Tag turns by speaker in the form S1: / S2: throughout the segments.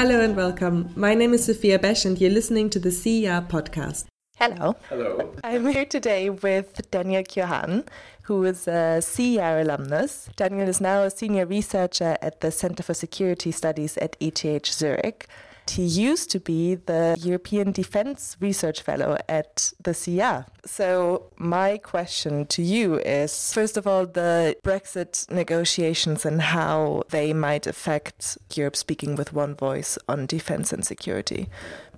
S1: Hello and welcome. My name is Sophia Besch, and you're listening to the CER podcast.
S2: Hello.
S3: Hello.
S2: I'm here today with Daniel Keohane, who is a CER alumnus. Daniel is now a senior researcher at the Center for Security Studies at ETH Zurich. He used to be the European Defense Research Fellow at the CER. So, my question to you is first of all, the Brexit negotiations and how they might affect Europe speaking with one voice on defense and security.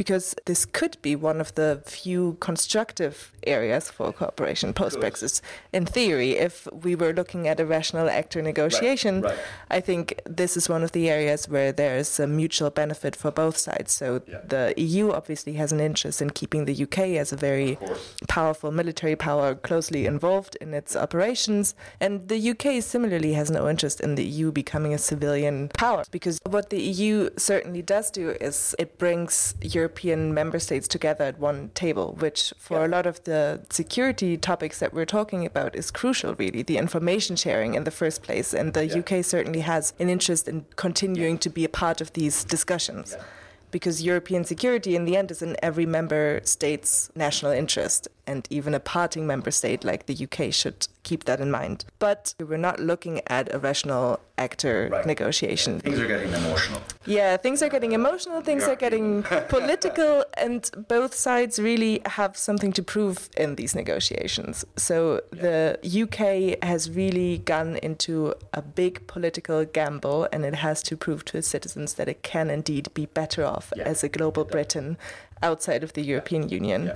S2: Because this could be one of the few constructive areas for cooperation post Brexit. In theory, if we were looking at a rational actor negotiation,
S3: Right, right.
S2: I think this is one of the areas where there's a mutual benefit for both sides. So
S3: Yeah.
S2: the EU obviously has an interest in keeping the UK as a very powerful military power closely involved in its operations. And the UK similarly has no interest in the EU becoming a civilian power. Because what the EU certainly does do is it brings European member states together at one table, which for
S3: Yeah.
S2: a lot of the security topics that we're talking about is crucial, really. The information sharing in the first place. And the
S3: Yeah.
S2: UK certainly has an interest in continuing to be a part of these discussions because European security in the end is in every member state's national interest, and even a parting member state like the UK should keep that in mind. But we're not looking at a rational actor
S3: Right.
S2: negotiation.
S3: Things are getting emotional.
S2: Yeah, things are getting emotional, things
S3: Yeah.
S2: are getting political, and both sides really have something to prove in these negotiations. So the UK has really gone into a big political gamble, and it has to prove to its citizens that it can indeed be better off
S3: Yeah.
S2: as a global Britain outside of the European Union.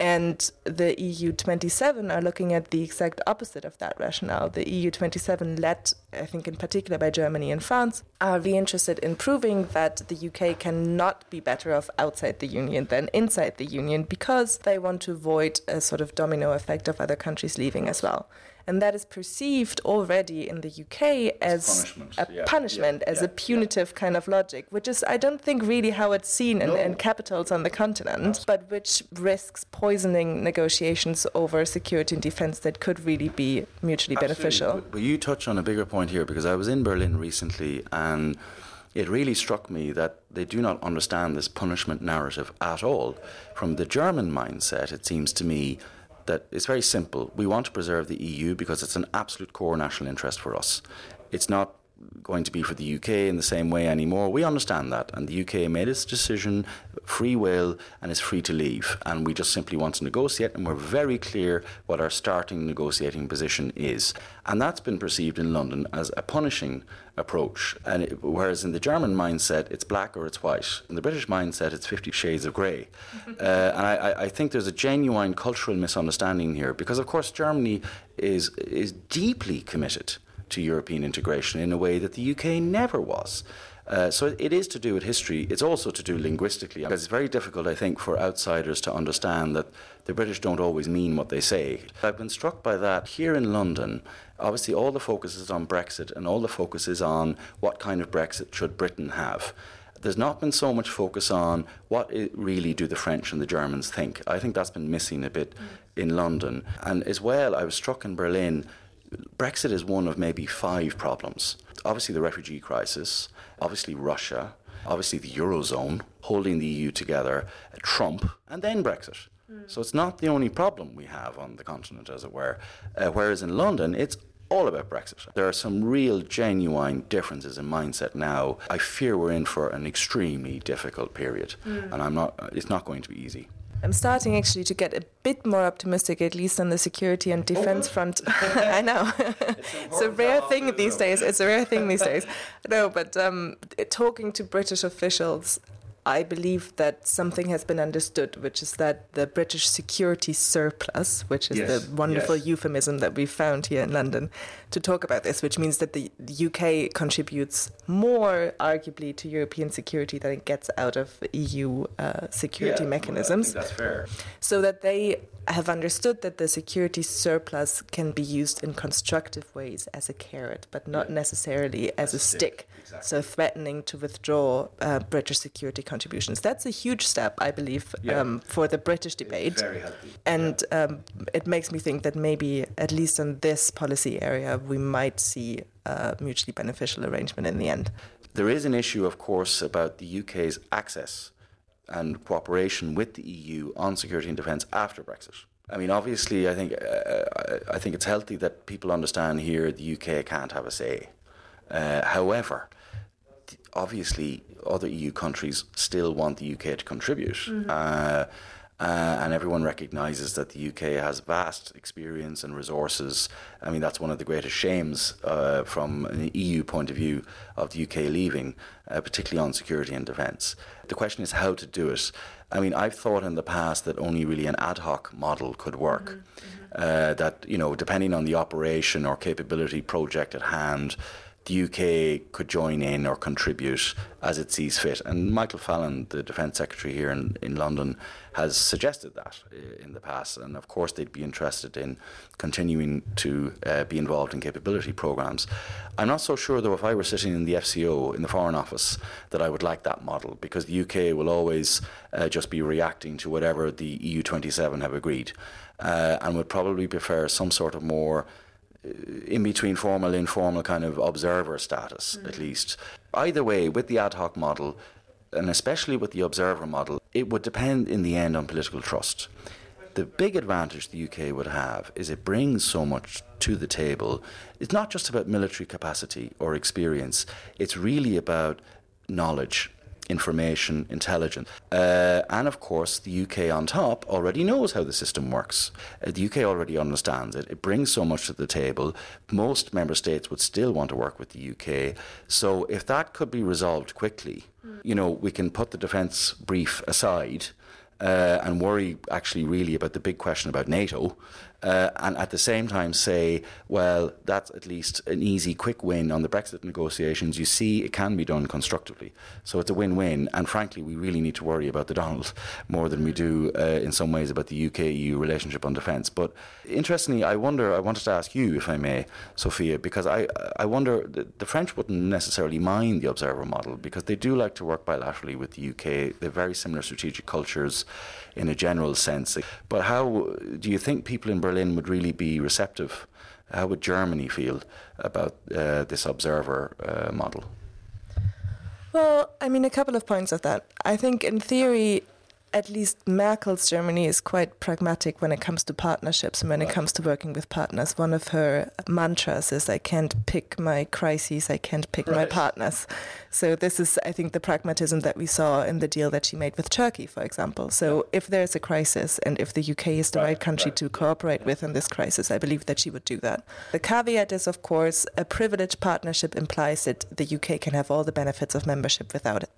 S2: And the EU 27 are looking at the exact opposite of that rationale. The EU 27, led, I think, in particular by Germany and France, are really interested in proving that the UK cannot be better off outside the Union than inside the Union because they want to avoid a sort of domino effect of other countries leaving as well. And that is perceived already in the UK as
S3: punishment,
S2: a
S3: yeah,
S2: punishment,
S3: yeah,
S2: as
S3: yeah,
S2: a punitive kind of logic, which is, I don't think, really how it's seen in,
S3: No.
S2: in capitals on the continent, but which risks poisoning negotiations over security and defense that could really be mutually beneficial.
S4: But, but you touch on a bigger point here because I was in Berlin recently and it really struck me that they do not understand this punishment narrative at all. From the German mindset, it seems to me that it's very simple. We want to preserve the EU because it's an absolute core national interest for us. It's not going to be for the UK in the same way anymore. We understand that, and the UK made its decision, free will, and is free to leave. And we just simply want to negotiate, and we're very clear what our starting negotiating position is. And that's been perceived in London as a punishing approach. And it, whereas in the German mindset, it's black or it's white. In the British mindset, it's Fifty Shades of Grey. uh, and I, I- I think there's a genuine cultural misunderstanding here, because of course Germany is is deeply committed to European integration in a way that the UK never was. Uh, so it is to do with history. It's also to do linguistically. It's very difficult, I think, for outsiders to understand that the British don't always mean what they say. I've been struck by that here in London. Obviously, all the focus is on Brexit, and all the focus is on what kind of Brexit should Britain have. There's not been so much focus on what really do the French and the Germans think. I think that's been missing a bit in London. And as well, I was struck in Berlin. Brexit is one of maybe five problems. Obviously, the refugee crisis, obviously, Russia, obviously, the Eurozone, holding the EU together, uh, Trump, and then Brexit. So it's not the only problem we have on the continent, as it were. Uh, whereas in London, it's all about Brexit. There are some real, genuine differences in mindset now. I fear we're in for an extremely difficult period, and I'm not. It's not going to be easy.
S2: I'm starting actually to get a bit more optimistic, at least on the security and defense front. I know. It's, a rare thing these days. It's a rare thing these days. No, but um, talking to British officials, I believe that something has been understood, which is that the British security surplus, which is
S3: Yes,
S2: the wonderful
S3: yes.
S2: euphemism that we found here in London to talk about this, which means that the, UK contributes more, arguably, to European security than it gets out of EU uh, security
S3: Yeah,
S2: mechanisms
S3: that's fair.
S2: so that they have understood that the security surplus can be used in constructive ways as a carrot, but not necessarily as a stick.
S3: Exactly.
S2: So threatening to withdraw uh, British security contributions. That's a huge step, I believe,
S4: Yeah.
S2: um, for the British debate.
S4: Very healthy.
S2: And um, it makes me think that maybe, at least in this policy area, we might see a mutually beneficial arrangement in the end.
S4: There is an issue, of course, about the UK's access and cooperation with the EU on security and defence after Brexit. I mean, obviously, I think uh, I think it's healthy that people understand here the UK can't have a say. Uh, however, th- obviously, other EU countries still want the UK to contribute. Uh, uh, and everyone recognises that the UK has vast experience and resources. I mean, that's one of the greatest shames uh, from an EU point of view of the UK leaving, uh, particularly on security and defence. The question is how to do it. I mean, I've thought in the past that only really an ad hoc model could work. Uh, that, you know, depending on the operation or capability project at hand, the UK could join in or contribute as it sees fit. And Michael Fallon, the Defence Secretary here in, in London, has suggested that uh, in the past. And of course, they'd be interested in continuing to uh, be involved in capability programmes. I'm not so sure, though, if I were sitting in the FCO, in the Foreign Office, that I would like that model because the UK will always uh, just be reacting to whatever the EU 27 have agreed uh, and would probably prefer some sort of more Uh, in between formal informal kind of observer status at mm. least. Either way with the ad hoc model and especially with the observer model it would depend in the end on political trust. The big advantage the UK would have is it brings so much to the table. It's not just about military capacity or experience. It's really about knowledge information, intelligence. Uh, and of course, the UK on top already knows how the system works. Uh, the UK already understands it. It brings so much to the table. Most member states would still want to work with the UK. So if that could be resolved quickly, you know, we can put the defence brief aside. Uh, and worry actually really about the big question about NATO, uh, and at the same time say, well, that's at least an easy, quick win on the Brexit negotiations. You see, it can be done constructively, so it's a win-win. And frankly, we really need to worry about the Donald more than we do uh, in some ways about the UK-EU relationship on defence. But interestingly, I wonder. I wanted to ask you, if I may, Sophia, because I I wonder the, the French wouldn't necessarily mind the observer model because they do like to work bilaterally with the UK. They're very similar strategic cultures in a general sense. But how do you think people in Berlin would really be receptive? How would Germany feel about uh, this observer uh, model?
S2: Well, I mean, a couple of points of that. I think, in theory, at least Merkel's Germany is quite pragmatic when it comes to partnerships and when it comes to working with partners. One of her mantras is, I can't pick my crises, I can't pick my partners. So, this is, I think, the pragmatism that we saw in the deal that she made with Turkey, for example. So, if there's a crisis and if the UK is the
S4: Right,
S2: right country
S4: right.
S2: to cooperate with in this crisis, I believe that she would do that. The caveat is, of course, a privileged partnership implies that the UK can have all the benefits of membership without it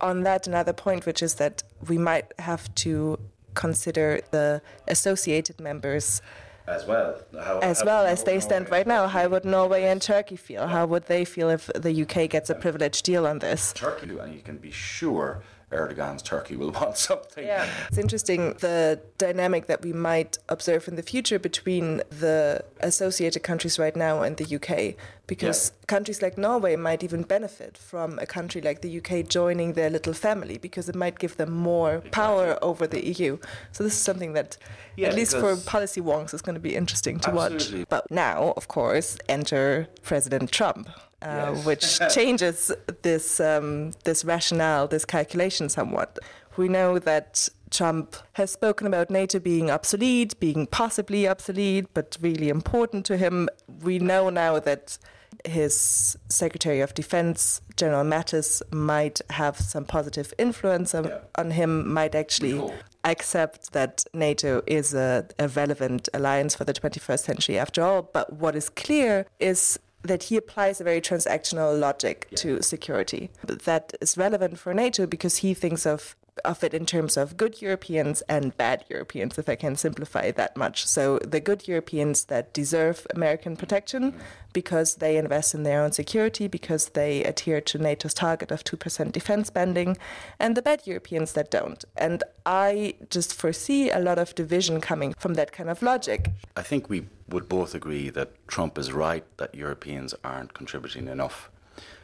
S2: on that another point, which is that we might have to consider the associated members
S4: As well, how,
S2: as well as they stand right now. How would Norway and Turkey feel? How would they feel if the UK gets a privileged deal on this?
S4: Turkey, and you can be sure Erdogan's Turkey will want something. Yeah.
S2: It's interesting the dynamic that we might observe in the future between the associated countries right now and the UK, because countries like Norway might even benefit from a country like the UK joining their little family, because it might give them more power over the EU. So this is something that,
S4: Yeah,
S2: at least for policy wonks, is going to be interesting to
S4: Absolutely.
S2: watch. But now, of course, enter President Trump. Uh,
S4: Yes.
S2: which changes this um, this rationale, this calculation somewhat. We know that Trump has spoken about NATO being obsolete, being possibly obsolete, but really important to him. We know now that his Secretary of Defense, General Mattis, might have some positive influence on,
S4: Yeah.
S2: on him, might actually accept that NATO is a, a relevant alliance for the 21st century after all. But what is clear is that he applies a very transactional logic to security. That is relevant for NATO because he thinks of of it in terms of good Europeans and bad Europeans, if I can simplify that much. So the good Europeans that deserve American protection because they invest in their own security, because they adhere to NATO's target of 2% defense spending, and the bad Europeans that don't. And I just foresee a lot of division coming from that kind of logic.
S4: I think we would both agree that Trump is right that Europeans aren't contributing enough.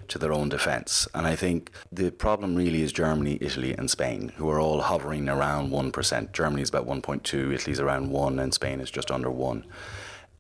S4: To their own defence. And I think the problem really is Germany, Italy, and Spain, who are all hovering around 1%. Germany is about 1.2, Italy's around 1, and Spain is just under 1.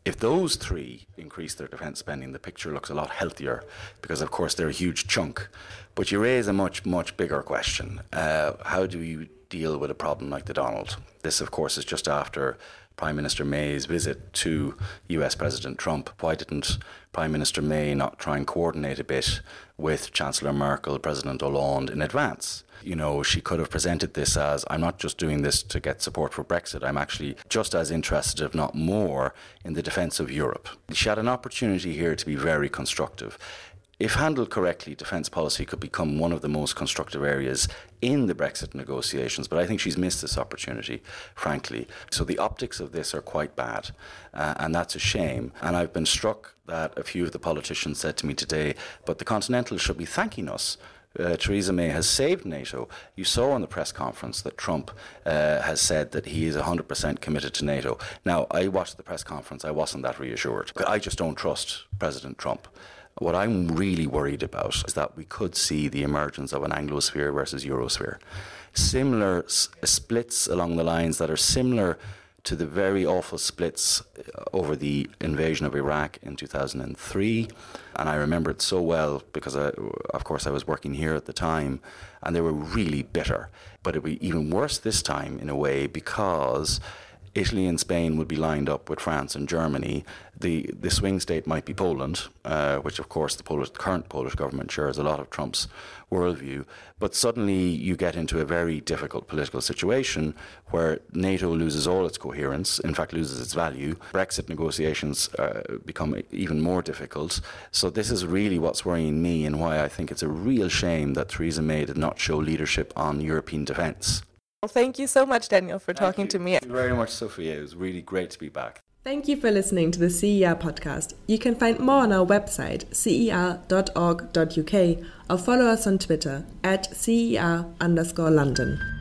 S4: If those three increase their defence spending, the picture looks a lot healthier because, of course, they're a huge chunk. But you raise a much, much bigger question. Uh, how do you deal with a problem like the Donald? This, of course, is just after Prime Minister May's visit to US President Trump. Why didn't Prime Minister May not try and coordinate a bit with Chancellor Merkel, President Hollande in advance? You know, she could have presented this as I'm not just doing this to get support for Brexit, I'm actually just as interested, if not more, in the defence of Europe. She had an opportunity here to be very constructive if handled correctly, defence policy could become one of the most constructive areas in the Brexit negotiations. But I think she's missed this opportunity, frankly. So the optics of this are quite bad, uh, and that's a shame. And I've been struck that a few of the politicians said to me today, but the Continentals should be thanking us uh, Theresa May has saved NATO. You saw on the press conference that Trump uh, has said that he is 100% committed to NATO. Now, I watched the press conference, I wasn't that reassured. I just don't trust President Trump. What I'm really worried about is that we could see the emergence of an Anglosphere versus Eurosphere. Similar s- splits along the lines that are similar to the very awful splits uh, over the invasion of Iraq in 2003. And I remember it so well because, I, of course, I was working here at the time and they were really bitter. But it would be even worse this time in a way because Italy and Spain would be lined up with France and Germany. The the swing state might be Poland, uh, which of course the Polish, current Polish government shares a lot of Trump's worldview. But suddenly you get into a very difficult political situation where NATO loses all its coherence, in fact loses its value. Brexit negotiations uh, become even more difficult. So this is really what's worrying me and why I think it's a real shame that Theresa May did not show leadership on European defence.
S2: Well, thank you so much, Daniel, for talking to me.
S4: Thank you very much, Sophia. It was really great to be back.
S1: Thank you for listening to the CER podcast. You can find more on our website, cer.org.uk, or follow us on Twitter at CER underscore London.